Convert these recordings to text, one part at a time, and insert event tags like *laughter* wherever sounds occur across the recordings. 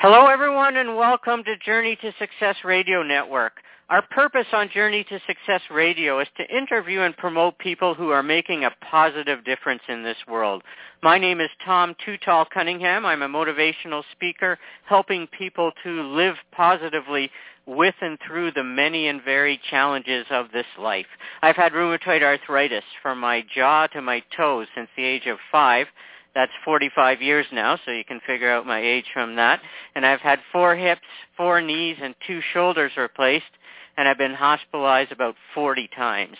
Hello, everyone, and welcome to Journey to Success Radio Network. Our purpose on Journey to Success Radio is to interview and promote people who are making a positive difference in this world. My name is Tom Too Tall Cunningham. I'm a motivational speaker helping people to live positively with and through the many and varied challenges of this life. I've had rheumatoid arthritis from my jaw to my toes since the age of five. That's 45 years now, so you can figure out my age from that. And I've had four hips, four knees, and two shoulders replaced, and I've been hospitalized about 40 times.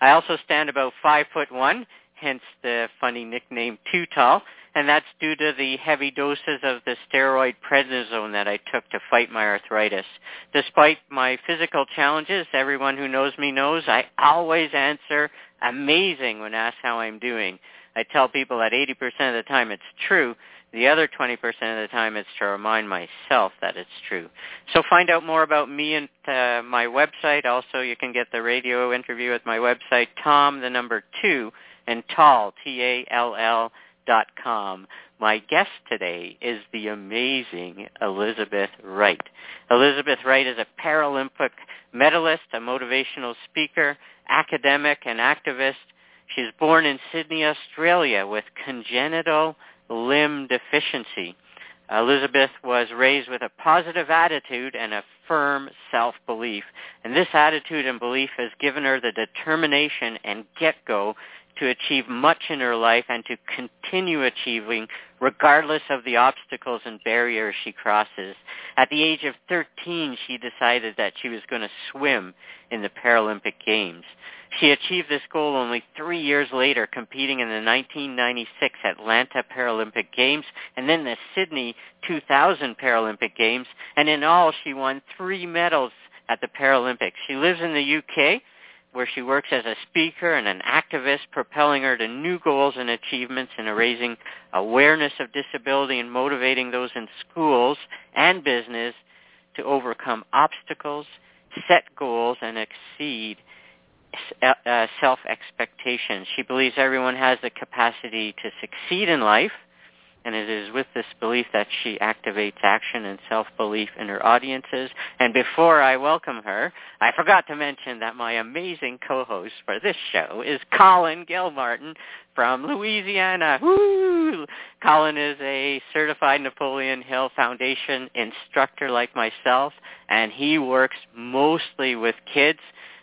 I also stand about five foot one, hence the funny nickname Too Tall, and that's due to the heavy doses of the steroid prednisone that I took to fight my arthritis. Despite my physical challenges, everyone who knows me knows I always answer amazing when asked how I'm doing. I tell people that 80% of the time it's true. The other 20% of the time it's to remind myself that it's true. So find out more about me and uh, my website. Also, you can get the radio interview at my website, Tom, the number two, and Tall, T-A-L-L dot com. My guest today is the amazing Elizabeth Wright. Elizabeth Wright is a Paralympic medalist, a motivational speaker, academic, and activist. She was born in Sydney, Australia with congenital limb deficiency. Elizabeth was raised with a positive attitude and a firm self-belief. And this attitude and belief has given her the determination and get-go to achieve much in her life and to continue achieving regardless of the obstacles and barriers she crosses. At the age of 13, she decided that she was going to swim in the Paralympic Games. She achieved this goal only three years later, competing in the 1996 Atlanta Paralympic Games and then the Sydney 2000 Paralympic Games. And in all, she won three medals at the Paralympics. She lives in the UK where she works as a speaker and an activist, propelling her to new goals and achievements in raising awareness of disability and motivating those in schools and business to overcome obstacles, set goals, and exceed uh, self-expectations. She believes everyone has the capacity to succeed in life, and it is with this belief that she activates action and self-belief in her audiences. And before I welcome her, I forgot to mention that my amazing co-host for this show is Colin Gilmartin from Louisiana. Woo! Colin is a certified Napoleon Hill Foundation instructor like myself, and he works mostly with kids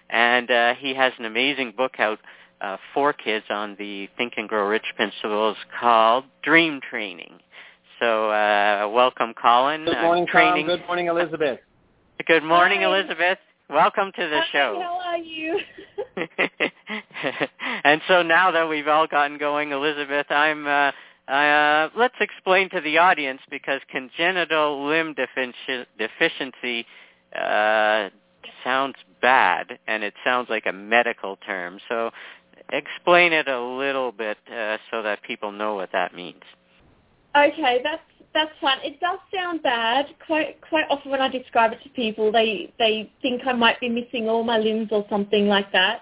and uh, he has an amazing book out uh, for kids on the Think and Grow Rich principles called Dream Training. So uh, welcome, Colin. Good morning, training. Tom. Good morning, Elizabeth. Good morning, Hi. Elizabeth. Welcome to the Hi, show. How are you? *laughs* and so now that we've all gotten going, Elizabeth, I'm. Uh, uh, let's explain to the audience because congenital limb defici- deficiency uh, sounds bad and it sounds like a medical term. So explain it a little bit uh, so that people know what that means. okay, that's that's fine. It does sound bad. Quite quite often when I describe it to people, they they think I might be missing all my limbs or something like that.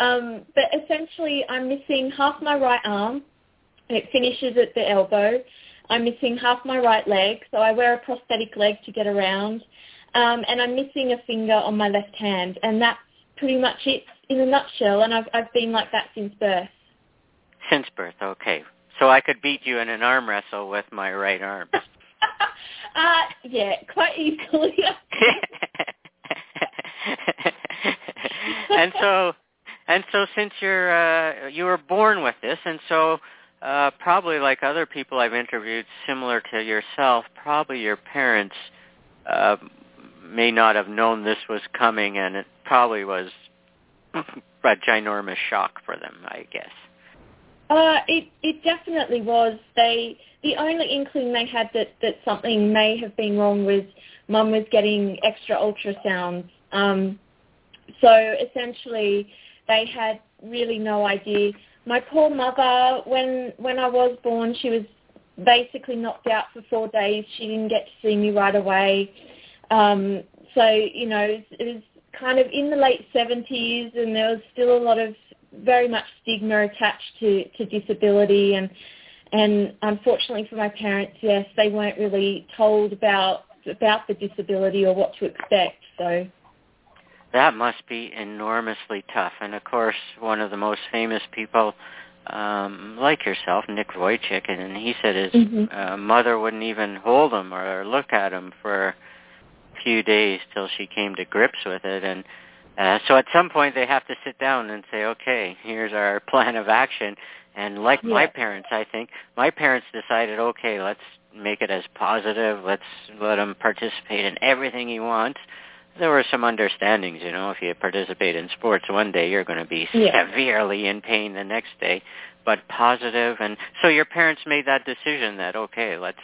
Um, but essentially, I'm missing half my right arm, it finishes at the elbow. I'm missing half my right leg, so I wear a prosthetic leg to get around. Um, and I'm missing a finger on my left hand, and that's pretty much it in a nutshell. And I've I've been like that since birth. Since birth, okay. So I could beat you in an arm wrestle with my right arm. *laughs* uh, yeah, quite easily. *laughs* and so and so since you're uh you were born with this and so uh probably like other people I've interviewed similar to yourself, probably your parents uh may not have known this was coming and it probably was *laughs* a ginormous shock for them, I guess. Uh, it it definitely was. They the only inkling they had that that something may have been wrong was mum was getting extra ultrasounds. Um, so essentially, they had really no idea. My poor mother, when when I was born, she was basically knocked out for four days. She didn't get to see me right away. Um, so you know, it was, it was kind of in the late seventies, and there was still a lot of very much stigma attached to, to disability and and unfortunately for my parents, yes, they weren't really told about about the disability or what to expect. So that must be enormously tough. And of course, one of the most famous people, um, like yourself, Nick Vujicic, and he said his mm-hmm. uh, mother wouldn't even hold him or look at him for few days till she came to grips with it. And uh, so at some point they have to sit down and say, okay, here's our *laughs* plan of action. And like yeah. my parents, I think, my parents decided, okay, let's make it as positive. Let's let him participate in everything he wants there were some understandings, you know, if you participate in sports one day, you're going to be yeah. severely in pain the next day, but positive. And so your parents made that decision that, okay, let's,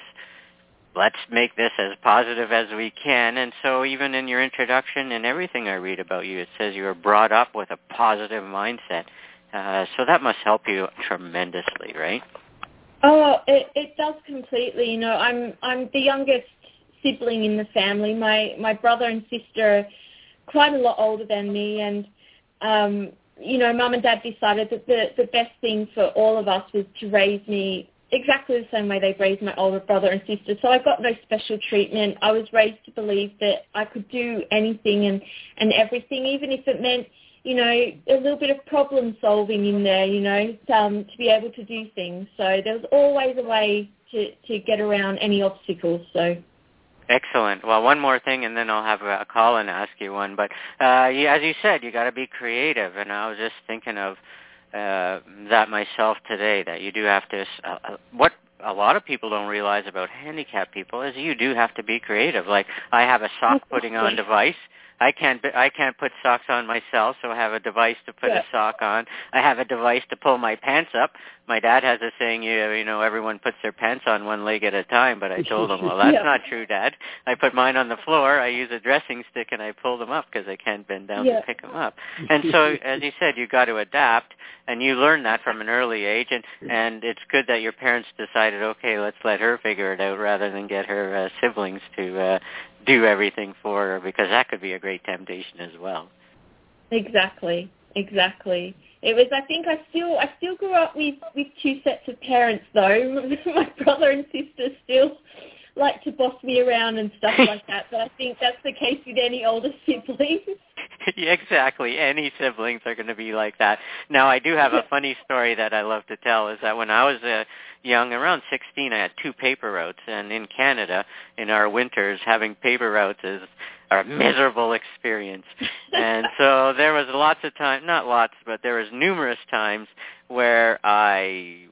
let's make this as positive as we can. And so even in your introduction and everything I read about you, it says you were brought up with a positive mindset. Uh, so that must help you tremendously, right? Oh, it, it does completely. You know, I'm I'm the youngest sibling in the family. My my brother and sister are quite a lot older than me, and um, you know, mum and dad decided that the the best thing for all of us was to raise me exactly the same way they raised my older brother and sister. So I got no special treatment. I was raised to believe that I could do anything and and everything, even if it meant you know, a little bit of problem solving in there, you know, um, to be able to do things. So there was always a way to, to get around any obstacles. So Excellent. Well, one more thing, and then I'll have a call and ask you one. But uh, yeah, as you said, you got to be creative, and I was just thinking of uh, that myself today. That you do have to. Uh, uh, what a lot of people don't realize about handicapped people is you do have to be creative. Like I have a sock putting on device I can't I can't put socks on myself, so I have a device to put yeah. a sock on. I have a device to pull my pants up. My dad has a saying, you you know, everyone puts their pants on one leg at a time. But I told him, well, that's *laughs* yeah. not true, Dad. I put mine on the floor. I use a dressing stick and I pull them up because I can't bend down yeah. to pick them up. And so, *laughs* as you said, you got to adapt, and you learn that from an early age. And and it's good that your parents decided, okay, let's let her figure it out rather than get her uh, siblings to uh, do everything for her because that could be a great temptation as well. Exactly, exactly. It was. I think I still I still grew up with with two sets of parents though. *laughs* My brother and sister still like to boss me around and stuff like *laughs* that. But I think that's the case with any older *laughs* siblings. exactly. Any siblings are going to be like that. Now, I do have a funny story that I love to tell. Is that when I was uh, young, around 16, I had two paper routes, and in Canada, in our winters, having paper routes is a miserable experience. and so there was lots of time, not lots, but there was numerous times where I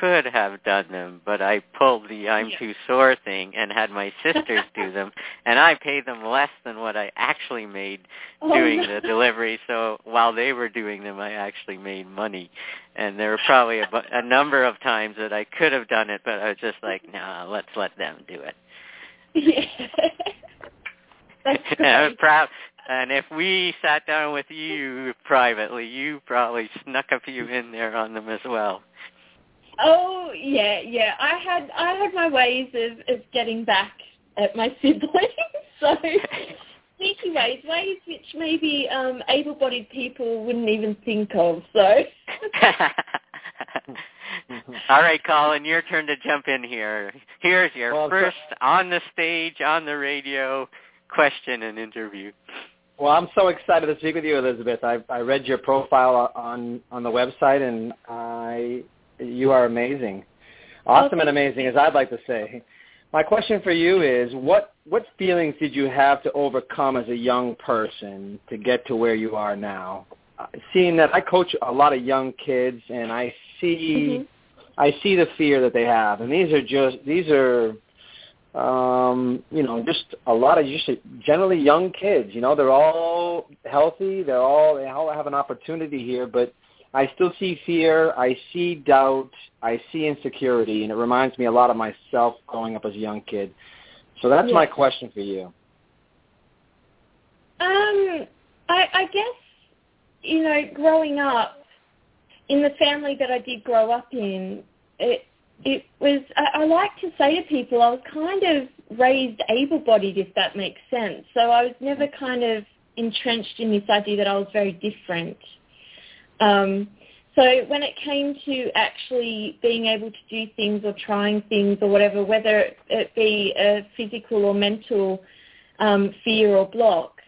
could have done them, but I pulled the I'm yeah. too sore thing and had my sisters do *laughs* them, and I paid them less than what I actually made oh, doing no. the delivery. So while they were doing them, I actually made money. And there were probably a, bu- a number of times that I could have done it, but I was just like, no, nah, let's let them do it. Yeah. *laughs* That's *laughs* I was proud. And if we sat down with you privately, you probably snuck a few in there on them as well. Oh yeah, yeah. I had I had my ways of, of getting back at my siblings. *laughs* so sneaky ways, ways which maybe um, able-bodied people wouldn't even think of. So. *laughs* All right, Colin, your turn to jump in here. Here's your well, first on the stage, on the radio question and interview. Well, I'm so excited to speak with you, Elizabeth. I, I read your profile on on the website, and I you are amazing. Awesome and amazing, as I'd like to say. My question for you is, what, what feelings did you have to overcome as a young person to get to where you are now? Uh, seeing that I coach a lot of young kids, and I see, mm-hmm. I see the fear that they have, and these are just these are, um, you know, just a lot of just generally young kids. You know, they're all healthy, they're all they all have an opportunity here, but I still see fear. I see doubt. I see insecurity, and it reminds me a lot of myself growing up as a young kid. So that's my question for you. Um, I, I guess you know, growing up in the family that I did grow up in, it it was. I, I like to say to people, I was kind of raised able-bodied, if that makes sense. So I was never kind of entrenched in this idea that I was very different. Um, so when it came to actually being able to do things or trying things or whatever, whether it be a physical or mental um, fear or block,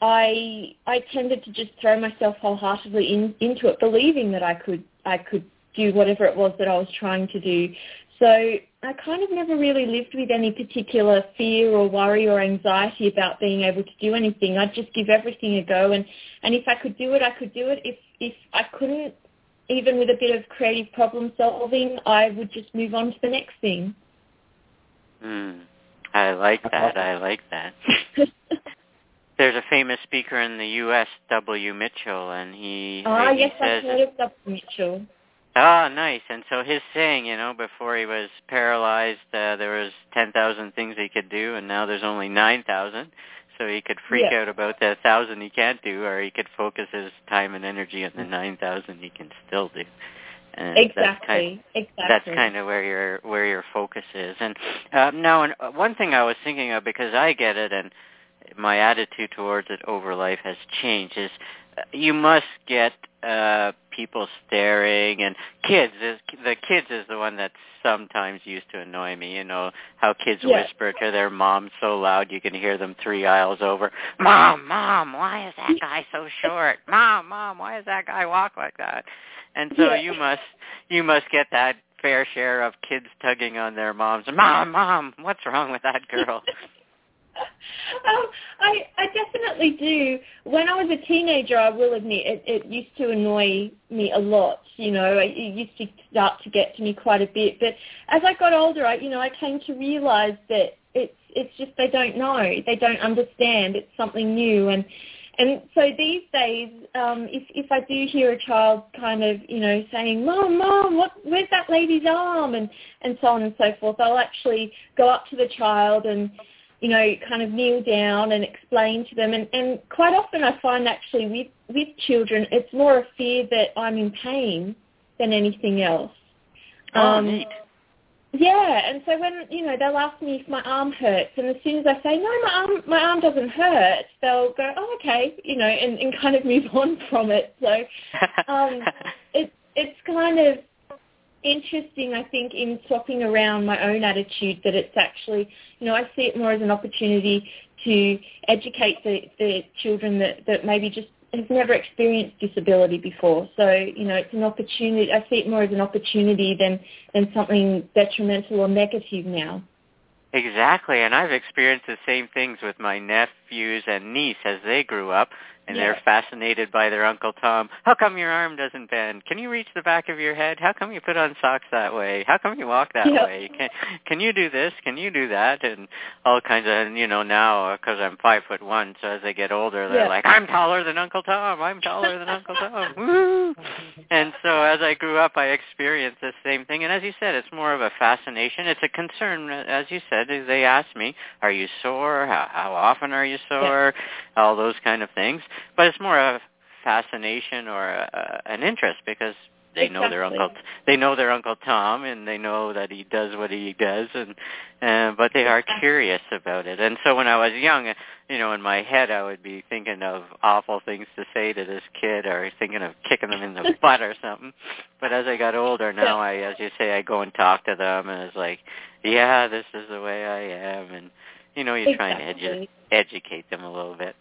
I I tended to just throw myself wholeheartedly in, into it, believing that I could I could do whatever it was that I was trying to do. So I kind of never really lived with any particular fear or worry or anxiety about being able to do anything. I'd just give everything a go, and and if I could do it, I could do it. If if I couldn't, even with a bit of creative problem solving, I would just move on to the next thing. Hmm. I like that. I like that. *laughs* There's a famous speaker in the U.S., W. Mitchell, and he. Ah, he yes, I've heard of W. Mitchell. Oh, nice. And so his saying, you know, before he was paralyzed, uh, there was 10,000 things he could do, and now there's only 9,000. So he could freak Yeah. out about the 1,000 he can't do, or he could focus his time and energy on the 9,000 he can still do. And That's kind, Exactly. exactly. that's kind of where your where your focus is. And um, now, and uh, one thing I was thinking of because I get it, and my attitude towards it over life has changed. Is you must get uh people staring and kids is the kids is the one that sometimes used to annoy me you know how kids Yeah. whisper to their mom so loud you can hear them three aisles over mom mom why is that guy so short mom mom why does that guy walk like that and so Yeah. you must you must get that fair share of kids tugging on their moms mom mom what's wrong with that girl *laughs* um, I I definitely do. When I was a teenager, I will admit it, it used to annoy me a lot. You know, it used to start to get to me quite a bit. But as I got older, I you know I came to realise that it's it's just they don't know, they don't understand. It's something new, and and so these days, um, if if I do hear a child kind of you know saying, "Mom, mom, what where's that lady's arm?" and and so on and so forth, I'll actually go up to the child and you know, kind of kneel down and explain to them. And, and quite often I find actually with, with children, it's more a fear that I'm in pain than anything else. oh Um, neat Yeah, and so when, you know, they'll ask me if my arm hurts, and as soon as I say, no, my arm, my arm doesn't hurt, they'll go, oh, okay, you know, and, and kind of *laughs* move on from it. So um, *laughs* it, it's kind of interesting, I think, in swapping around my own attitude that it's actually, you know, I see it more as an opportunity to educate the, the children that, that maybe just have never experienced disability before. So, you know, it's an opportunity. I see it more as an opportunity than, than something detrimental or negative now. Exactly, and I've experienced the same things with my nephews and niece as they grew up, and Yeah. they're fascinated by their Uncle Tom. How come your arm doesn't bend? Can you reach the back of your head? How come you put on socks that way? How come you walk that Yeah. way? Can can you do this? Can you do that? And all kinds of, and you know, now uh, because I'm five foot one, so as they get older, they're Yeah. like, I'm taller than Uncle Tom. I'm taller than Uncle Tom. *laughs* Woo! And so as I grew up, I experienced the same thing. And as you said, it's more of a fascination. It's a concern, uh, as you said. They ask me, "Are you sore? How, how often are you sore?" All those kind of things. But it's more of fascination or a, an interest because they know their uncle. They know their Uncle Tom, and they know that he does what he does, and uh, but they are curious about it. And so when I was young, uh, you know, in my head, I would be thinking of awful things to say to this kid, or thinking of kicking them in the *laughs* butt or something. But as I got older, now I, as you say, I go and talk to them, and it's like, yeah, this is the way I am, and you know, you're trying to edu- educate them a little bit.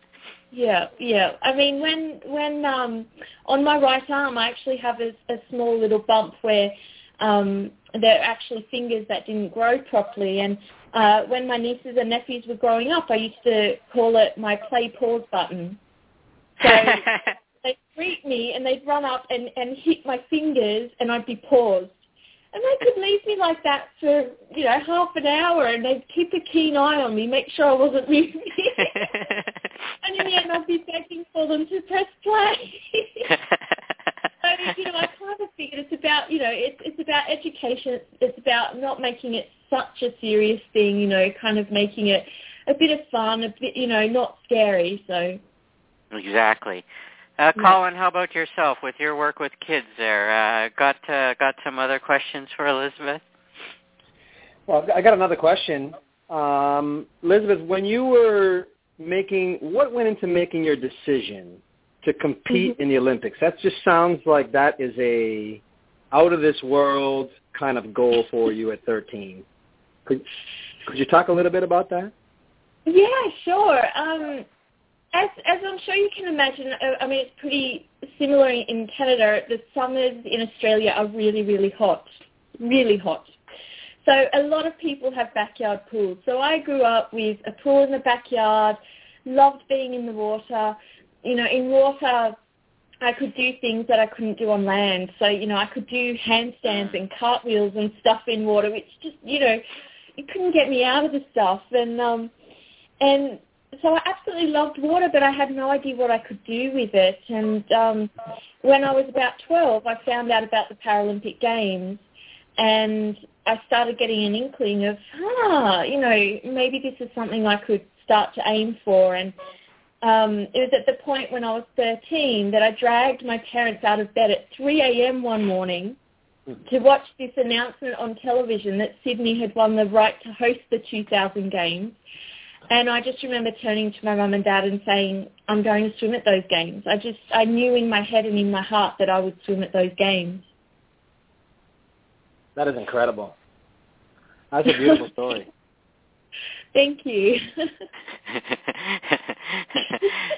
Yeah, yeah. I mean, when when um, on my right arm, I actually have a, a small little bump where um, there are actually fingers that didn't grow properly. And uh, when my nieces and nephews were growing up, I used to call it my play pause button. So *laughs* they'd greet me and they'd run up and, and hit my fingers, and I'd be paused. And they could leave me like that for, you know, half an hour and they'd keep a keen eye on me, make sure I wasn't moving. *laughs* and in the end I'd be begging for them to press play. *laughs* so, you know, I kind of figured it's about, you know, it's, it's about education. It's, it's about not making it such a serious thing, you know, kind of making it a bit of fun, a bit, you know, not scary. So, Exactly. Uh, Colin, how about yourself with your work with kids there? Uh, got uh, got some other questions for Elizabeth? Well, I got another question. Um, Elizabeth, when you were making, what went into making your decision to compete Mm-hmm. in the Olympics. That just sounds like that is a out of this world kind of goal for you at 13. Could could you talk a little bit about that? Yeah, sure. Um, as as I'm sure you can imagine, uh, I mean it's pretty similar in Canada. The summers in Australia are really really hot, really hot. So a lot of people have backyard pools. So I grew up with a pool in the backyard, loved being in the water. You know, in water I could do things that I couldn't do on land. So, you know, I could do handstands and cartwheels and stuff in water, which just, you know, it couldn't get me out of the stuff. And um and so I absolutely loved water, but I had no idea what I could do with it. And um when I was about 12, I found out about the Paralympic Games and I started getting an inkling of, ah, you know, maybe this is something I could start to aim for. And um, it was at the point when I was 13 that I dragged my parents out of bed at 3 a.m. one morning to watch this announcement on television that Sydney had won the right to host the 2000 Games. And I just remember turning to my mum and dad and saying, I'm going to swim at those games. I just, I knew in my head and in my heart that I would swim at those games. That is incredible. That's a beautiful story. *laughs* Thank you. *laughs*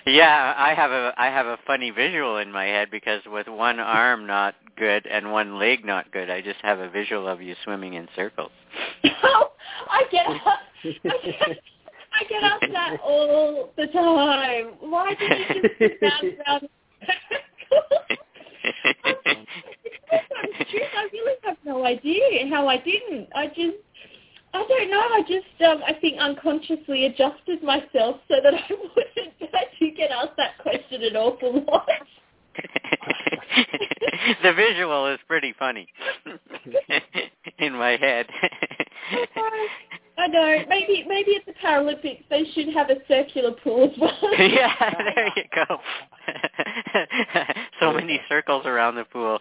yeah, I have a I have a funny visual in my head because with one arm not good and one leg not good, I just have a visual of you swimming in circles. *laughs* oh, I get I get, I get asked that all the time. Why did you just bounce around? Truth, I really have no idea how I didn't. I just, I don't know. I just, um, I think unconsciously adjusted myself so that I *laughs* wouldn't. I do get asked that question an awful lot. the visual is pretty funny *laughs* in my head. *laughs* I know. Maybe maybe at the Paralympics they should have a circular pool as well. yeah, there you go. so many circles around the pool.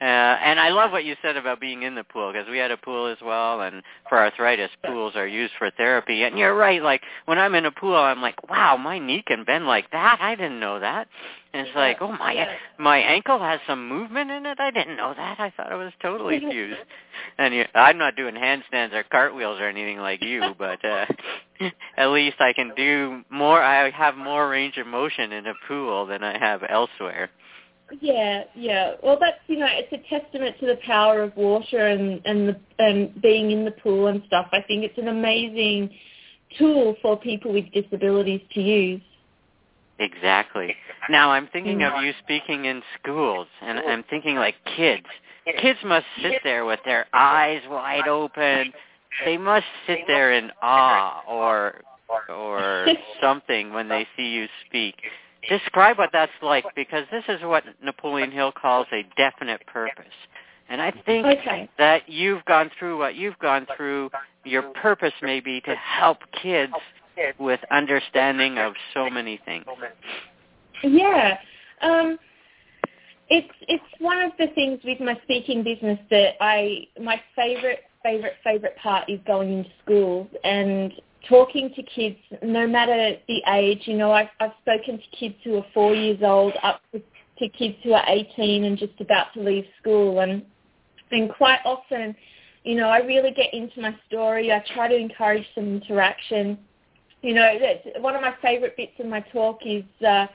Uh, and I love what you said about being in the pool because we had a pool as well, and for arthritis, pools are used for therapy. And you're right, like when I'm in a pool, I'm like, wow, my knee can bend like that. I didn't know that. And it's like, oh my, my ankle has some movement in it. I didn't know that. I thought it was totally *laughs* fused. And you, I'm not doing handstands or cartwheels or anything like you, but uh, *laughs* at least I can do more. I have more range of motion in a pool than I have elsewhere. Yeah, yeah. Well, that's you know, it's a testament to the power of water and and the, and being in the pool and stuff. I think it's an amazing tool for people with disabilities to use. Exactly. Now I'm thinking of mm-hmm. you speaking in schools, and I'm thinking like kids. Kids must sit there with their eyes wide open. They must sit there in awe or or *laughs* something when they see you speak. Describe what that's like because this is what Napoleon Hill calls a definite purpose. And I think Okay. that you've gone through what you've gone through. Your purpose may be to help kids with understanding of so many things. Yeah. Um, it's it's one of the things with my speaking business that I my favorite favorite favorite part is going into schools and talking to kids, no matter the age. You know, I've I've spoken to kids who are four years old up to, to kids who are eighteen and just about to leave school, and and quite often, you know, I really get into my story. I try to encourage some interaction. You know, one of my favorite bits of my talk is. Uh,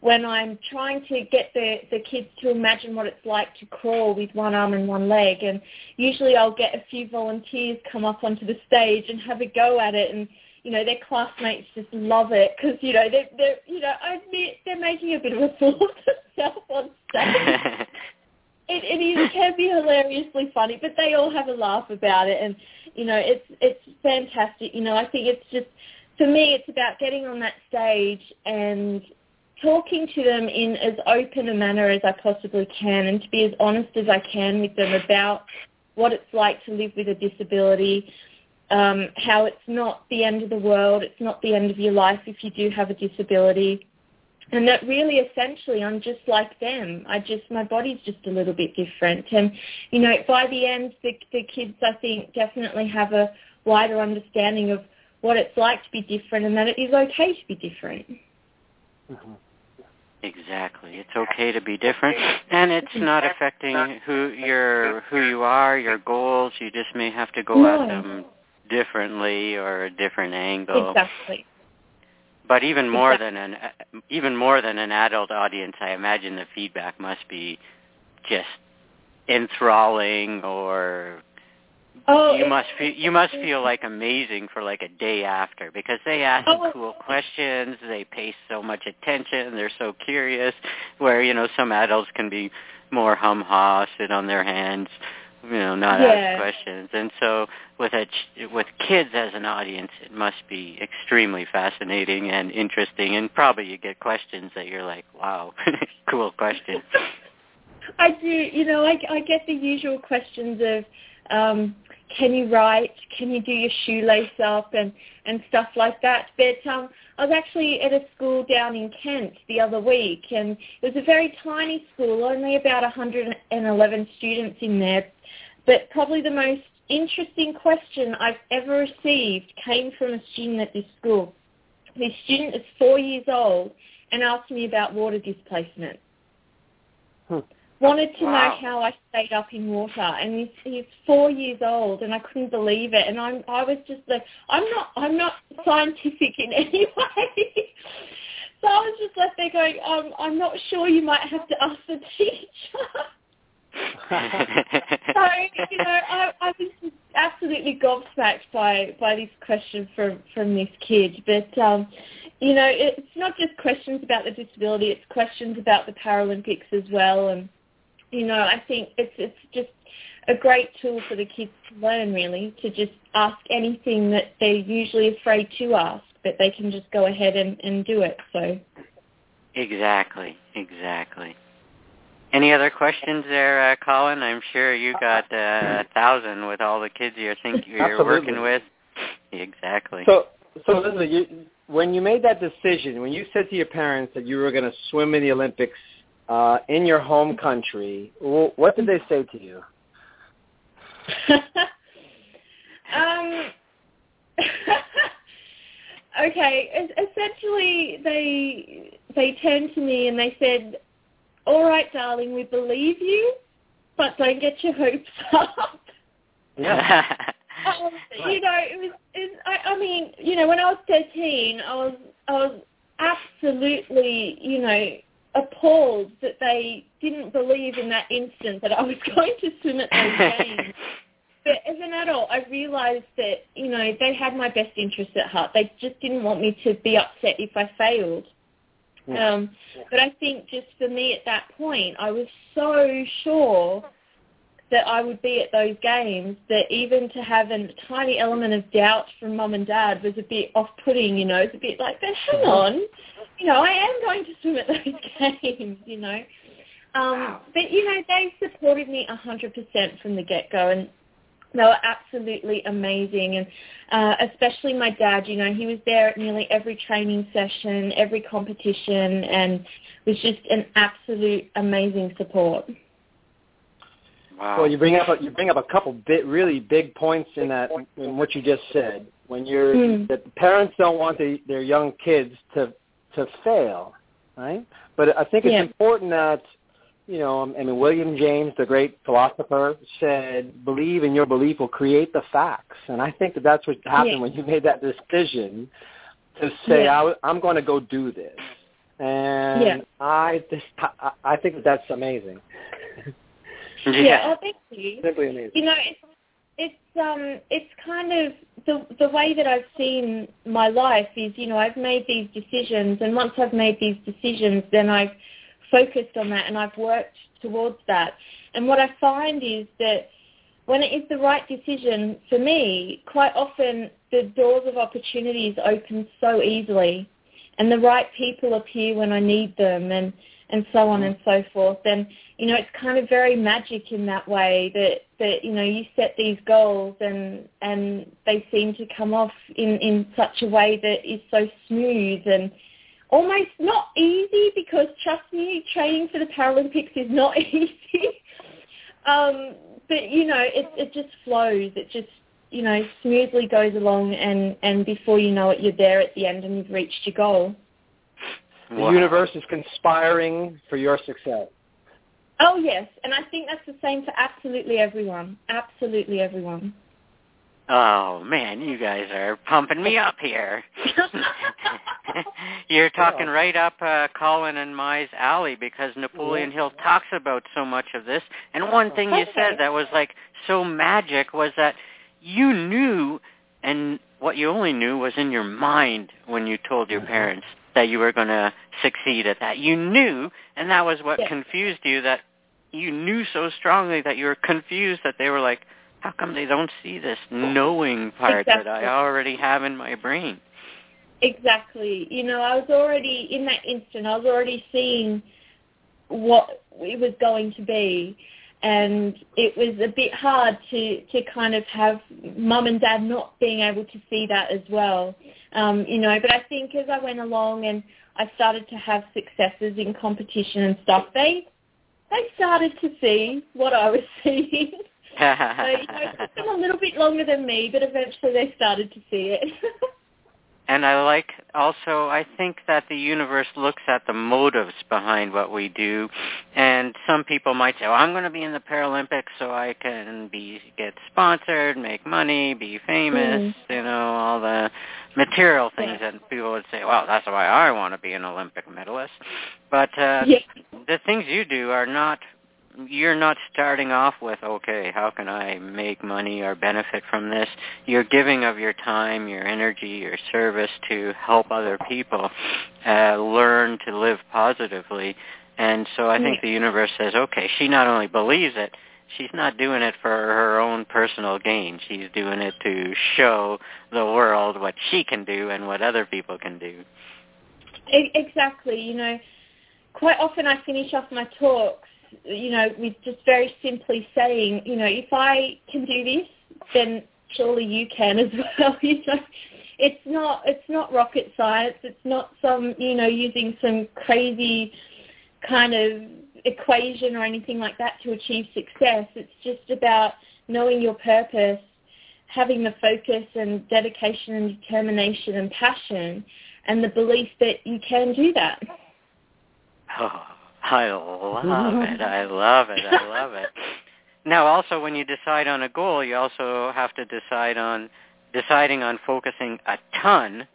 when I'm trying to get the, the kids to imagine what it's like to crawl with one arm and one leg. And usually I'll get a few volunteers come up onto the stage and have a go at it. And, you know, their classmates just love it because, you know, they're, they're, you know, I admit they're making a bit of a fool of themselves on stage. *laughs* It, it is, can be hilariously funny, but they all have a laugh about it. And, you know, it's, it's fantastic. You know, I think it's just, for me, it's about getting on that stage and talking to them in as open a manner as I possibly can and to be as honest as I can with them about what it's like to live with a disability, um, how it's not the end of the world, it's not the end of your life if you do have a disability. And that really essentially I'm just like them. I just, my body's just a little bit different. And, you know, by the end, the, the kids I think definitely have a wider understanding of what it's like to be different and that it is okay to be different. Mm-hmm. Exactly. It's okay to be different and it's not affecting who you're who you are, your goals. You just may have to go No. at them differently or a different angle. Exactly. But even more Exactly. than an even more than an adult audience, I imagine the feedback must be just enthralling or Oh, you must feel you must feel like amazing for like a day after because they ask Oh, cool questions they pay so much attention they're so curious where you know some adults can be more hum ha sit on their hands you know not ask questions and so with a ch- with kids as an audience it must be extremely fascinating and interesting and probably you get questions that you're like wow *laughs* cool question *laughs* I do. You know, I, I get the usual questions of, um, can you write? Can you do your shoelace up and and stuff like that. But um, I was actually at a school down in Kent the other week, and it was a very tiny school, only about 111 students in there. But probably the most interesting question I've ever received came from a student at this school. This student is four years old and asked me about water displacement. Hmm. Wanted to Wow. know how I stayed up in water, and he's, he's four years old, and I couldn't believe it. And I'm, I was just like, I'm not, I'm not scientific in any *laughs* way. so I was just left there going, um, I'm not sure. You might have to ask the teacher. *laughs* so you know, I, I was just absolutely gobsmacked by by this question from from this kid. But um, you know, it's not just questions about the disability; it's questions about the Paralympics as well. And you know, I think it's it's just a great tool for the kids to learn, really, to just ask anything that they're usually afraid to ask, but they can just go ahead and, and do it. So. Exactly, exactly. Any other questions there, uh, Colin? I'm sure you got uh, a thousand with all the kids you think *laughs* you're Absolutely. working with. Exactly. So, so Elizabeth, you, when you made that decision, when you said to your parents that you were going to swim in the Olympics uh, in your home country, wh- what did they say to you? *laughs* um, *laughs* okay. es- Essentially, they they turned to me and they said, "All right, darling, we believe you, but don't get your hopes *laughs* up." Um, you know, it was. It, I, I mean, you know, when I was thirteen, I was I was absolutely, you know, appalled that they didn't believe in that instant that I was *laughs* going to swim at those games. But as an adult, I realised that you know they had my best interests at heart. They just didn't want me to be upset if I failed. Yeah. Um, but I think just for me at that point, I was so sure that I would be at those games that even to have a tiny element of doubt from mum and dad was a bit off-putting, you know. It's a bit like, but hang on, you know, I am going to swim at those *laughs* games, you know. Um, but, you know, they supported me 100% from the get-go and they were absolutely amazing and uh, especially my dad, you know, he was there at nearly every training session, every competition and was just an absolute amazing support. wow. Well, you bring up a, you bring up a couple bit really big points in that in what you just said. When you're Hmm. that parents don't want the, their young kids to to fail, right? But I think it's Yeah. important that you know, um, I mean, William James, the great philosopher, said, "Believe in your belief will create the facts." And I think that that's what happened Yeah. when you made that decision to say, Yeah. I, "I'm going to go do this." And Yeah. I just, I, I think that that's amazing. Yeah, oh, thank you. Simply amazing. You know, it's it's um it's kind of the the way that I've seen my life is, you know, I've made these decisions and once I've made these decisions then I've focused on that and I've worked towards that. And what I find is that when it is the right decision for me, quite often the doors of opportunities open so easily and the right people appear when I need them and, and so on and so forth. And, you know, it's kind of very magic in that way that, that, you know, you set these goals and, and they seem to come off in, in such a way that is so smooth and almost not easy because trust me, training for the Paralympics is not *laughs* easy. um, but, you know, it, it just flows. It just, you know, smoothly goes along and, and before you know it, you're there at the end and you've reached your goal. The wow. universe is conspiring for your success. Oh yes, and I think that's the same for absolutely everyone. Absolutely everyone. Oh man, you guys are pumping me up here. *laughs* You're talking yeah. right up uh, Colin and Mai's alley because Napoleon yeah. Hill talks about so much of this. And one thing you said that was like so magic was that you knew, and what you only knew was in your mind when you told your mm-hmm. parents that you were going to succeed at that. You knew, and that was what yeah. confused you. That you knew so strongly that you were confused that they were like, how come they don't see this knowing part exactly. that I already have in my brain? Exactly. You know, I was already in that instant. I was already seeing what it was going to be, and it was a bit hard to to kind of have mum and dad not being able to see that as well. Um, you know, but I think as I went along and I started to have successes in competition and stuff, they they started to see what I was *laughs* seeing *laughs* so, you know, it took them a little bit longer than me, but eventually they started to see it. *laughs* and I like also I think that the universe looks at the motives behind what we do and some people might say, Well, I'm gonna be in the Paralympics so I can be get sponsored, make money, be famous, mm. you know, all the material things yeah. that people would say, Well, that's why I want to be an Olympic medalist. But uh yeah. the things you do are not you're not starting off with okay how can i make money or benefit from this? You're giving of your time your energy your service to help other people uh, learn to live positively. And so i think the universe says okay she not only believes it she's not doing it for her own personal gain. She's doing it to show the world what she can do and what other people can do. Exactly you know. Quite often i finish off my talks you know, with just very simply saying, you know, if I can do this, then surely you can as *laughs* well. You know, it's not it's not rocket science. It's not some you know using some crazy kind of equation or anything like that to achieve success. It's just about knowing your purpose, having the focus and dedication and determination and passion, and the belief that you can do that. *laughs* Ah. I love it. I *laughs* love it. I love it. Now, also, when you decide on a goal, you also have to decide on deciding on focusing a ton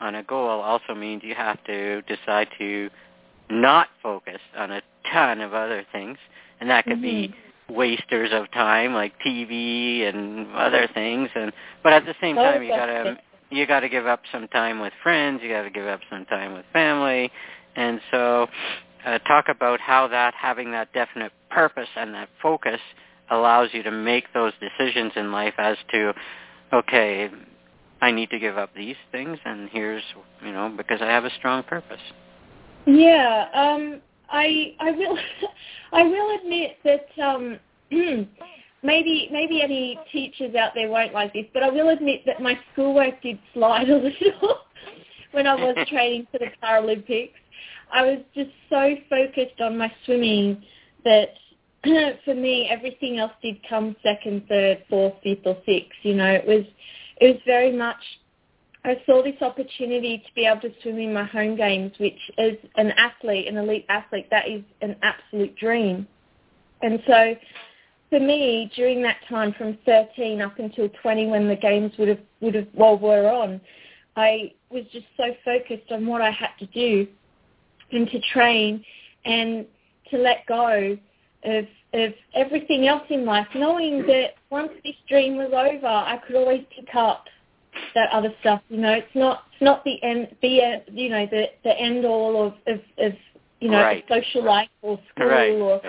on a goal. Also means you have to decide to not focus on a ton of other things, and that could mm-hmm. be wasters of time like TV and other things. And but at the same time, you gotta you got to give up some time with friends. You got to give up some time with family, and so uh, talk about how that having that definite purpose and that focus allows you to make those decisions in life as to, okay, I need to give up these things, and here's you know because I have a strong purpose. Yeah, um, I I will *laughs* I will admit that um, *clears throat* maybe maybe any teachers out there won't like this, but I will admit that my schoolwork did slide a little *laughs* when I was *laughs* training for the Paralympics. I was just so focused on my swimming that *clears throat* for me everything else did come second, third, fourth, fifth or sixth. You know, it was it was very much I saw this opportunity to be able to swim in my home games, which as an athlete, an elite athlete, that is an absolute dream. And so for me, during that time from 13 up until 20 when the games would have, would have, well, were on, I was just so focused on what I had to do and to train and to let go of of everything else in life, knowing that once this dream was over, I could always pick up that other stuff. You know, it's not it's not the end the you know the the end all of of, of you know right. social life or school right. or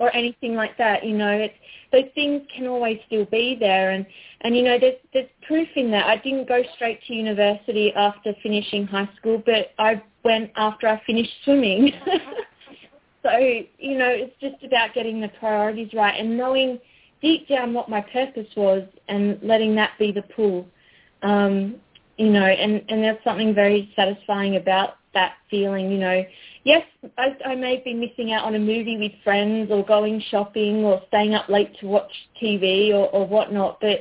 or anything like that. You know, it's those things can always still be there, and and you know, there's there's proof in that. I didn't go straight to university after finishing high school, but I went after I finished swimming. *laughs* so you know, it's just about getting the priorities right and knowing deep down what my purpose was and letting that be the pull. Um, you know, and and there's something very satisfying about that feeling. You know, yes, I, I may be missing out on a movie with friends or going shopping or staying up late to watch TV or, or whatnot, but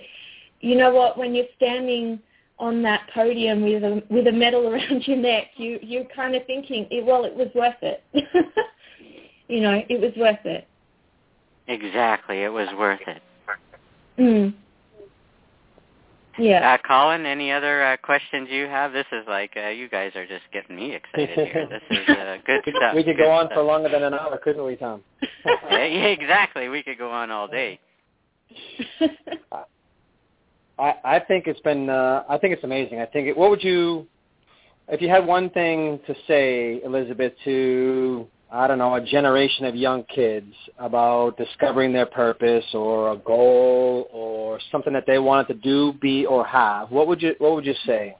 you know what? When you're standing on that podium with a with a medal *laughs* around your neck, you you're kind of thinking, well, it was worth it. *laughs* you know, it was worth it. Exactly, it was worth it. Mm. Yeah. Uh, Colin, any other uh, questions you have? This is like uh, you guys are just getting me excited here. *laughs* This is uh, good stuff. We could good go on stuff. for longer than an hour, couldn't we, Tom? *laughs* yeah, yeah, exactly. We could go on all day. *laughs* I, I think it's been. Uh, I think it's amazing. I think. It, what would you, if you had one thing to say, Elizabeth, to I don't know a generation of young kids about discovering their purpose or a goal or something that they wanted to do, be, or have, what would you What would you say?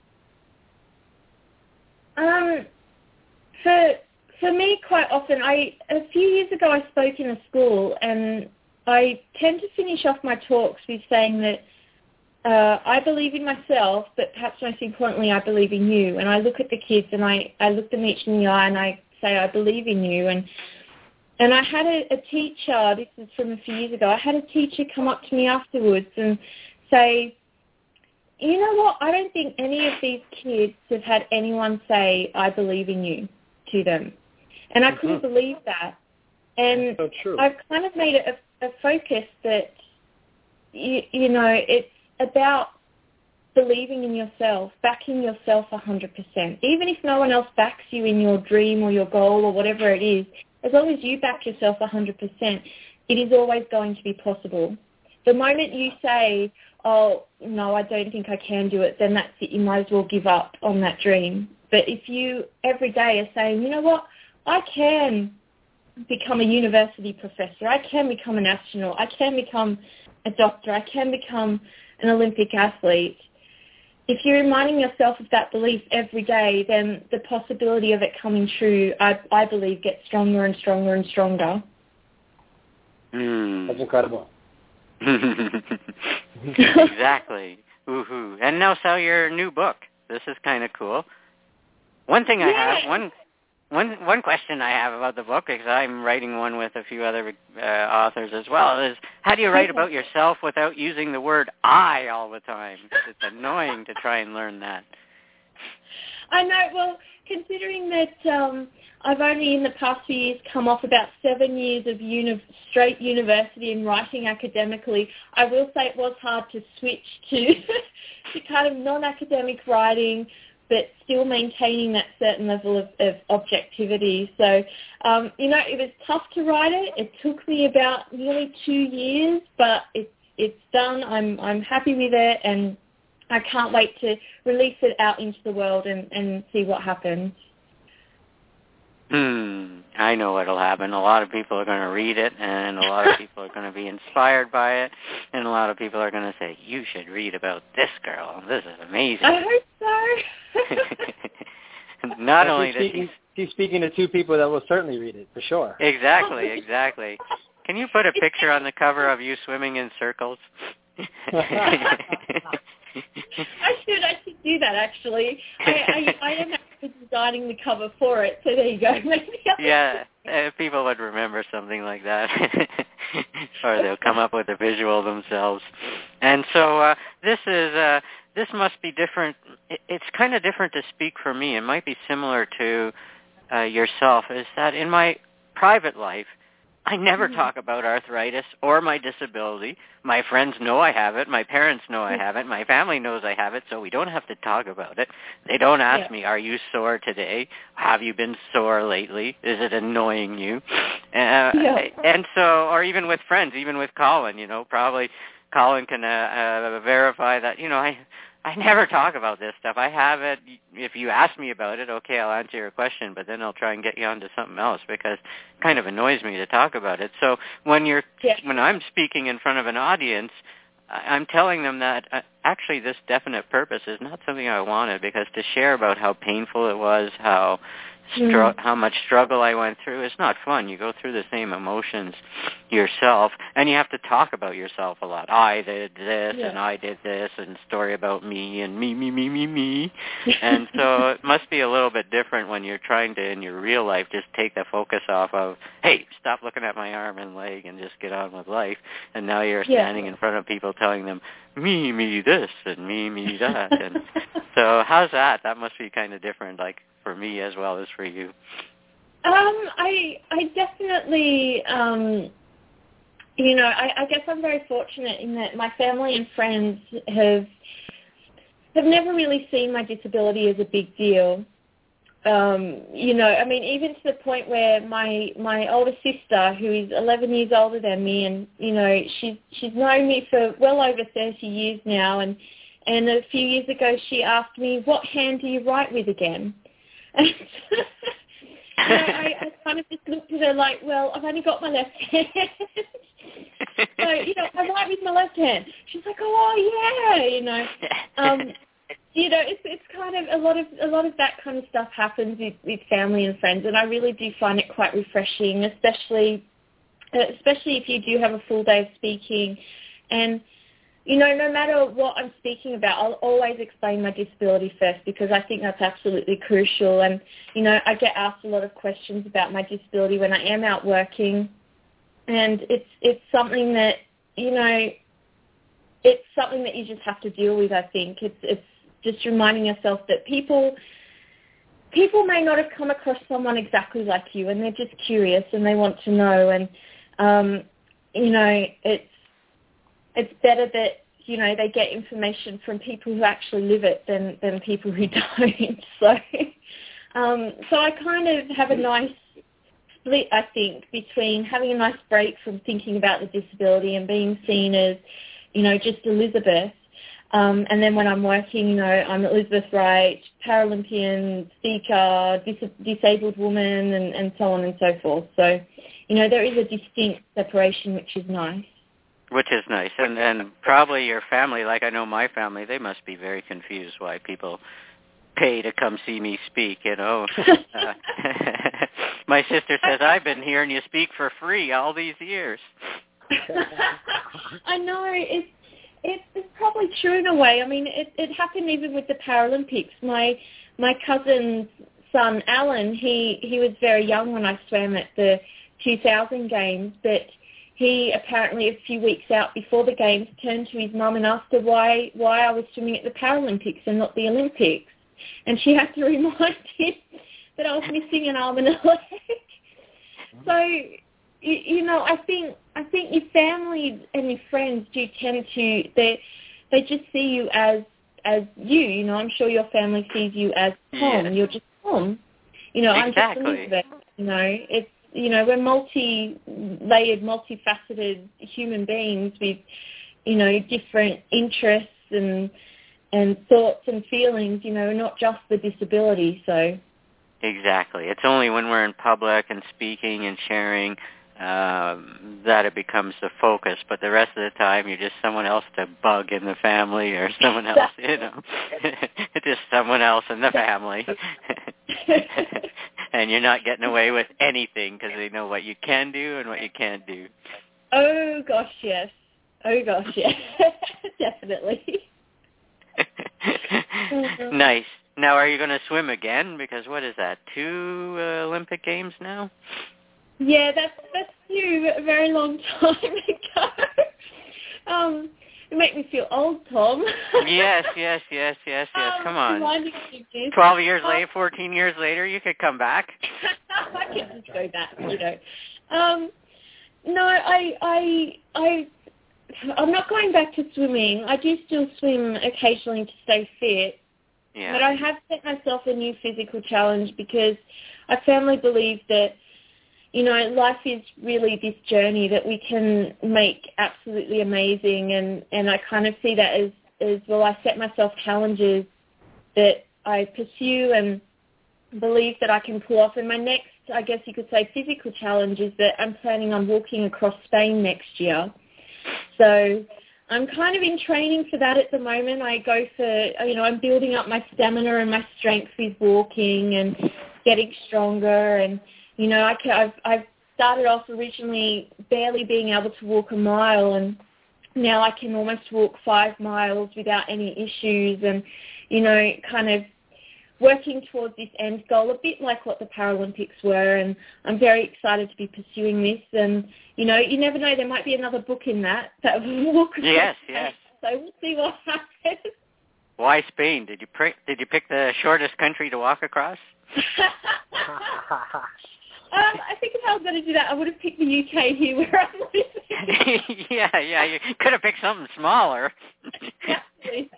Um, for for me, quite often, I a few years ago I spoke in a school, and I tend to finish off my talks with saying that uh, I believe in myself, but perhaps most importantly, I believe in you. And I look at the kids, and I I look them each in the eye, and I say, I believe in you. And and I had a, a teacher. This is from a few years ago. I had a teacher come up to me afterwards and say, you know what? I don't think any of these kids have had anyone say, I believe in you to them. And I couldn't Mhm. believe that. And so. I've kind of made it a, a focus that, you, you know, it's about believing in yourself, backing yourself 100%. Even if no one else backs you in your dream or your goal or whatever it is, as long as you back yourself 100%, it is always going to be possible. The moment you say, oh, no, I don't think I can do it, then that's it. You might as well give up on that dream. But if you every day are saying, you know what, I can become a university professor, I can become an astronaut, I can become a doctor, I can become an Olympic athlete, if you're reminding yourself of that belief every day, then the possibility of it coming true, I, I believe, gets stronger and stronger and stronger. Hmm. That's incredible. *laughs* exactly. Woohoo! And now sell your new book. This is kind of cool. One thing I have, one one one question I have about the book, because I'm writing one with a few other uh, authors as well, is how do you write about yourself without using the word I all the time? It's annoying to try and learn that. I know. Well, considering that um, I've only in the past few years come off about seven years of uni- straight university and writing academically, I will say it was hard to switch to *laughs* to kind of non-academic writing, but still maintaining that certain level of, of objectivity. So, um, you know, it was tough to write it. It took me about nearly two years, but it's it's done. I'm I'm happy with it, and I can't wait to release it out into the world and, and see what happens. Hmm. I know what'll happen. A lot of people are going to read it, and a lot of *laughs* people are going to be inspired by it, and a lot of people are going to say, "You should read about this girl. This is amazing." I hope so. Not She's only does speaking, she's speaking to two people that will certainly read it for sure. Exactly, *laughs* exactly. Can you put a picture on the cover of you swimming in circles? *laughs* I should I should do that actually. I, I, I am actually designing the cover for it, so there you go. *laughs* Yeah, uh, people would remember something like that, *laughs* or they'll come up with a visual themselves. And so uh, this is uh, this must be different. It, it's kind of different to speak for me. It might be similar to uh, yourself. Is that in my private life, I never Mhm. talk about arthritis or my disability. My friends know I have it. My parents know I have it. My family knows I have it, so we don't have to talk about it. They don't ask Yeah. me, "Are you sore today? Have you been sore lately? Is it annoying you?" Uh, Yeah. And so, or even with friends, even with Colin, you know, probably Colin can uh, uh, verify that. You know, I I never talk about this stuff. I have it. If you ask me about it, okay, I'll answer your question, but then I'll try and get you onto something else because it kind of annoys me to talk about it. So when you're Yeah. when I'm speaking in front of an audience, I- I'm telling them that uh, actually this definite purpose is not something I wanted because to share about how painful it was, how str- how much struggle I went through. It's not fun. You go through the same emotions yourself, and you have to talk about yourself a lot. I did this, yeah. and I did this, and story about me, and me, me, me, me, me. *laughs* and so it must be a little bit different when you're trying to, in your real life, just take the focus off of, hey, stop looking at my arm and leg, and just get on with life. And now you're standing yeah. in front of people telling them, me, me, this, and me, me, that. and *laughs* so how's that? That must be kind of different, like for me as well as for you? Um, I I definitely um, you know, I, I guess I'm very fortunate in that my family and friends have have never really seen my disability as a big deal. Um, you know, I mean, even to the point where my my older sister, who is 11 years older than me, and you know, she's she's known me for well over 30 years now, and and a few years ago she asked me, "What hand do you write with again?" *laughs* I, I, I kind of just looked at her like, well, I've only got my left hand. *laughs* so, you know, I write with my left hand. She's like, oh yeah, you know. Um, you know, it's it's kind of a lot of a lot of that kind of stuff happens with, with family and friends, and I really do find it quite refreshing, especially uh, especially if you do have a full day of speaking, and you know, no matter what I'm speaking about, I'll always explain my disability first because I think that's absolutely crucial. And, you know, I get asked a lot of questions about my disability when I am out working. And it's, it's something that, you know, it's something that you just have to deal with, I think. It's, it's just reminding yourself that people, people may not have come across someone exactly like you and they're just curious and they want to know. And, um, you know, it's, it's better that you know they get information from people who actually live it than than people who *laughs* don't. So um, so I kind of have a nice split, I think, between having a nice break from thinking about the disability and being seen as you know just Elizabeth. Um, and then when I'm working, you know, I'm Elizabeth Wright, Paralympian, speaker, dis- disabled woman, and, and so on and so forth. So, you know, there is a distinct separation, which is nice. Which is nice, and and probably your family, like I know my family, they must be very confused why people pay to come see me speak. You know, uh, *laughs* *laughs* my sister says I've been hearing you speak for free all these years. *laughs* I know it's it's it's probably true in a way. I mean, it it happened even with the Paralympics. My my cousin's son Alan, he he was very young when I swam at the 2000 games, but he apparently a few weeks out before the games turned to his mum and asked her why why I was swimming at the Paralympics and not the Olympics, and she had to *laughs* remind him that I was missing an arm and a leg. so you, you know, I think I think your family and your friends do tend to they they just see you as as you. You know, I'm sure your family sees you as Tom. Yeah. You're just Tom. You know, exactly. I'm just Elizabeth. You know, it's you know, we're multi-layered, multifaceted human beings with, you know, different interests and and thoughts and feelings, you know, not just the disability. So exactly, it's only when we're in public and speaking and sharing um, that it becomes the focus. But the rest of the time, you're just someone else to bug in the family, or someone *laughs* else, you know, *laughs* just someone else in the family. *laughs* and you're not getting away with anything because they know what you can do and what you can't do. Oh gosh, yes. Oh gosh, yes, definitely. nice. Now, are you going to swim again? Because what is that? Two uh, Olympic games now? Yeah, that's that's two a very long time *laughs* ago. um, you make me feel old, Tom. yes, *laughs* yes, yes, yes, yes. Um, come on. Twelve years um, later, fourteen years later, you could come back. *laughs* I can just go back, you know. Um, no, I, I, I, I'm not going back to swimming. I do still swim occasionally to stay fit. Yeah. But I have set myself a new physical challenge because I firmly believe that you know, life is really this journey that we can make absolutely amazing and, and I kind of see that as, as well I set myself challenges that I pursue and believe that I can pull off. And my next, I guess you could say, physical challenge is that I'm planning on walking across Spain next year. So I'm kind of in training for that at the moment. I go for, you know, I'm building up my stamina and my strength with walking and getting stronger, and you know, I can, I've I've started off originally barely being able to walk a mile, and now I can almost walk five miles without any issues, and you know, kind of working towards this end goal, a bit like what the Paralympics were, and I'm very excited to be pursuing this. And you know, you never know, there might be another book in that that will walk. Yes, yes. *laughs* So we'll see what happens. Why Spain? Did you pick? Did you pick the shortest country to walk across? *laughs* *laughs* Um, I think if I was going to do that, I would have picked the UK here where I'm living. *laughs* yeah, yeah, you could have picked something smaller. Exactly.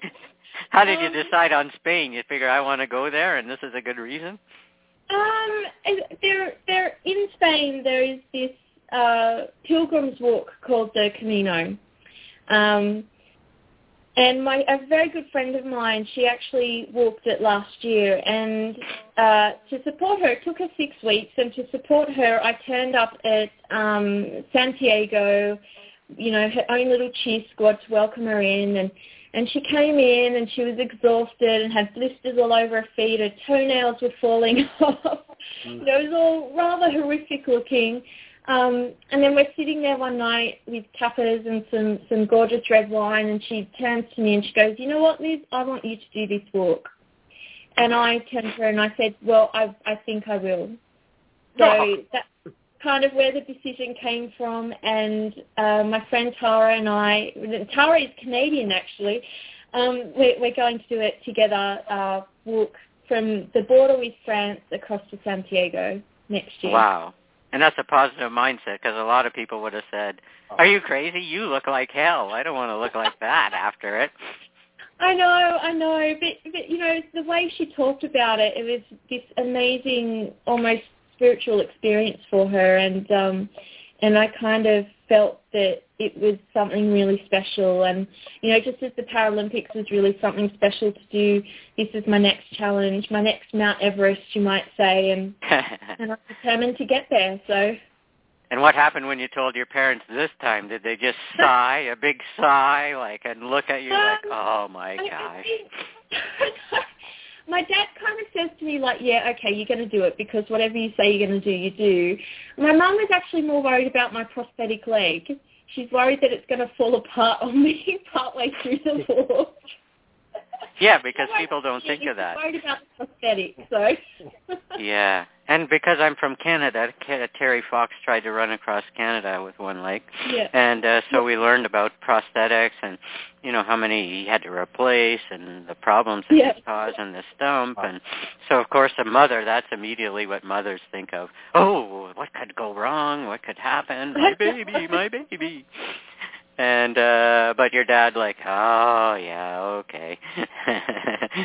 How did you Um, decide on Spain? You figure I want to go there, and this is a good reason. Um, there, there in Spain there is this uh, pilgrim's walk called the Camino, um, and my a very good friend of mine, she actually walked it last year, and uh, to support her, it took her six weeks, and to support her, I turned up at um, Santiago, you know, her own little cheer squad to welcome her in, and and she came in and she was exhausted and had blisters all over her feet. Her toenails were falling *laughs* off. Mm. It was all rather horrific looking. Um, and then we're sitting there one night with tapas and some, some gorgeous red wine and she turns to me and she goes, you know what, Liz, I want you to do this walk. And I turned to her and I said, well, I, I think I will. So Oh. that's kind of where the decision came from. And uh, my friend Tara and I, Tara is Canadian actually, um, we're, we're going to do it together, uh, walk from the border with France across to Santiago next year. Wow. And that's a positive mindset because a lot of people would have said, "Are you crazy? You look like hell. I don't want to look like that after it." I know, I know, but, but you know, the way she talked about it, it was this amazing, almost spiritual experience for her, and um, and I kind of felt that it was something really special, and you know, just as the Paralympics was really something special to do, this is my next challenge, my next Mount Everest, you might say, and *laughs* and I'm determined to get there. So. and what happened when you told your parents this time? Did they just sigh, a big sigh, like, and look at you like, *laughs* Um, "Oh my I- I gosh"? think- *laughs* My dad kind of says to me like, yeah, okay, you're going to do it because whatever you say you're going to do, you do. My mum is actually more worried about my prosthetic leg. She's worried that it's going to fall apart *laughs* on me partway through the *laughs* walk. Yeah, *laughs* because people don't think of that. worried about so. *laughs* Yeah, and because I'm from Canada, Terry Fox tried to run across Canada with one leg, Yeah. and uh, so we learned about prosthetics and you know how many he had to replace and the problems it Yeah. was causing the stump, and so of course a mother that's immediately what mothers think of. Oh, what could go wrong? What could happen? My baby, my baby. *laughs* And uh but your dad like, oh yeah, okay. *laughs*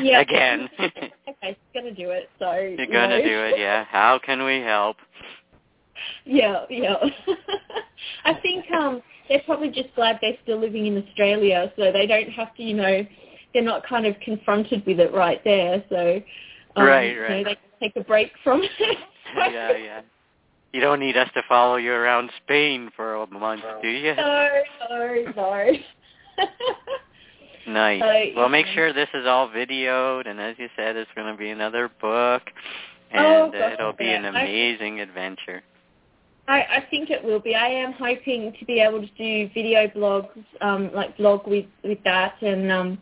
Yeah. Again. *laughs* okay, to do it, so. You're gonna do it, yeah. How can we help? Yeah, yeah. *laughs* I think um they're probably just glad they're still living in Australia, so they don't have to, you know, they're not kind of confronted with it right there. So, um, Right, You know, right. they can take a break from it. yeah, yeah. You don't need us to follow you around Spain for a month, do you? Sorry, sorry, sorry. *laughs* Nice. Uh, well, make sure this is all videoed, and as you said, it's going to be another book, Oh, and God, it'll be an yeah. I- amazing adventure. I, I think it will be. I am hoping to be able to do video blogs, um, like blog with, with that and um,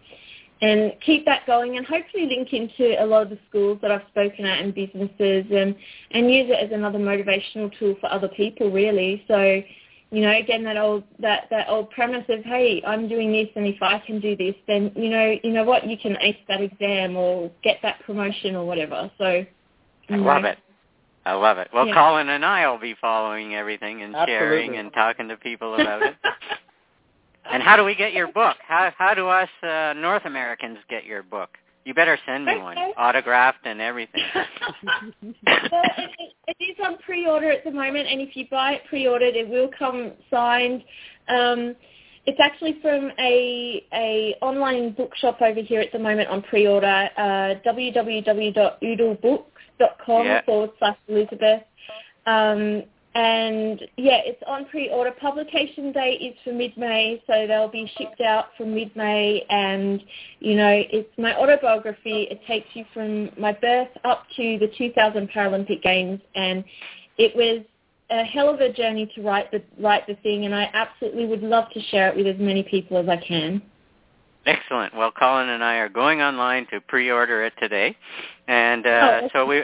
and keep that going and hopefully link into a lot of the schools that I've spoken at and businesses and, and use it as another motivational tool for other people really. So, you know, again that old that, that old premise of, hey, I'm doing this and if I can do this then you know you know what, you can ace that exam or get that promotion or whatever. So I you love know. it. I love it. Well, Yeah. Colin and I will be following everything and sharing and talking to people about it. *laughs* And how do we get your book? How how do us uh, North Americans get your book? You better send me one, autographed and everything. *laughs* *laughs* well, it, it, it is on pre-order at the moment, and if you buy it pre-ordered, it will come signed. Um, it's actually from a a online bookshop over here at the moment on pre-order. Uh, www.oodlebooks.com Yeah. forward slash Elizabeth. Um, and yeah, it's on pre-order. Publication date is for mid-May, so they'll be shipped out from mid-May. And you know, it's my autobiography. It takes you from my birth up to the 2000 Paralympic Games, and it was a hell of a journey to write the write the thing. And I absolutely would love to share it with as many people as I can. Excellent. Well, Colin and I are going online to pre-order it today, and uh, Oh, so we.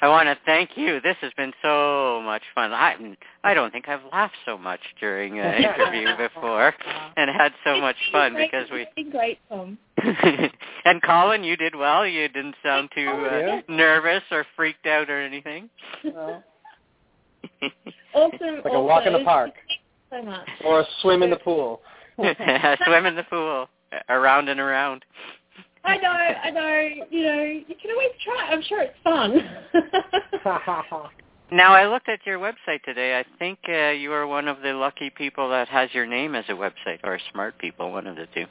I want to thank you. This has been so much fun. I I don't think I've laughed so much during an interview *laughs* before, and had so much fun great. because we. It's been great, Tom. *laughs* and Colin, you did well. You didn't sound too Oh, uh, nervous or freaked out or anything. Well, *laughs* Awesome. like a walk in the park. Thank you so much. or a swim in the pool. Swim in the pool, around and around. I know, I know. You know, you can always try. I'm sure it's fun. *laughs* Now I looked at your website today. I think uh, you are one of the lucky people that has your name as a website, or smart people, one of the two.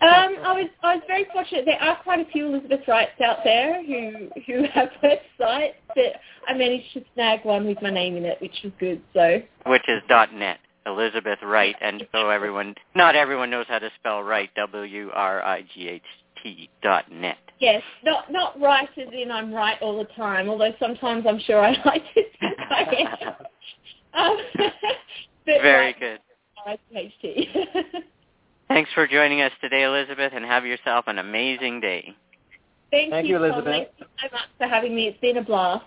Um, I was I was very fortunate. There are quite a few Elizabeth Wrights out there who who have *laughs* websites, but I managed to snag one with my name in it, which was good. So Which is dot .net, Elizabeth Wright, and so everyone, not everyone knows how to spell Wright, W-R-I-G-H-T dot net. yes, not not right as in I'm right all the time. Although sometimes I'm sure I like to *laughs* think I am. Um, Very right, good. R-I-G-H-T. Thanks for joining us today, Elizabeth, and have yourself an amazing day. Thank, Thank you, you, Tom. Elizabeth. Thank you so much for having me. It's been a blast.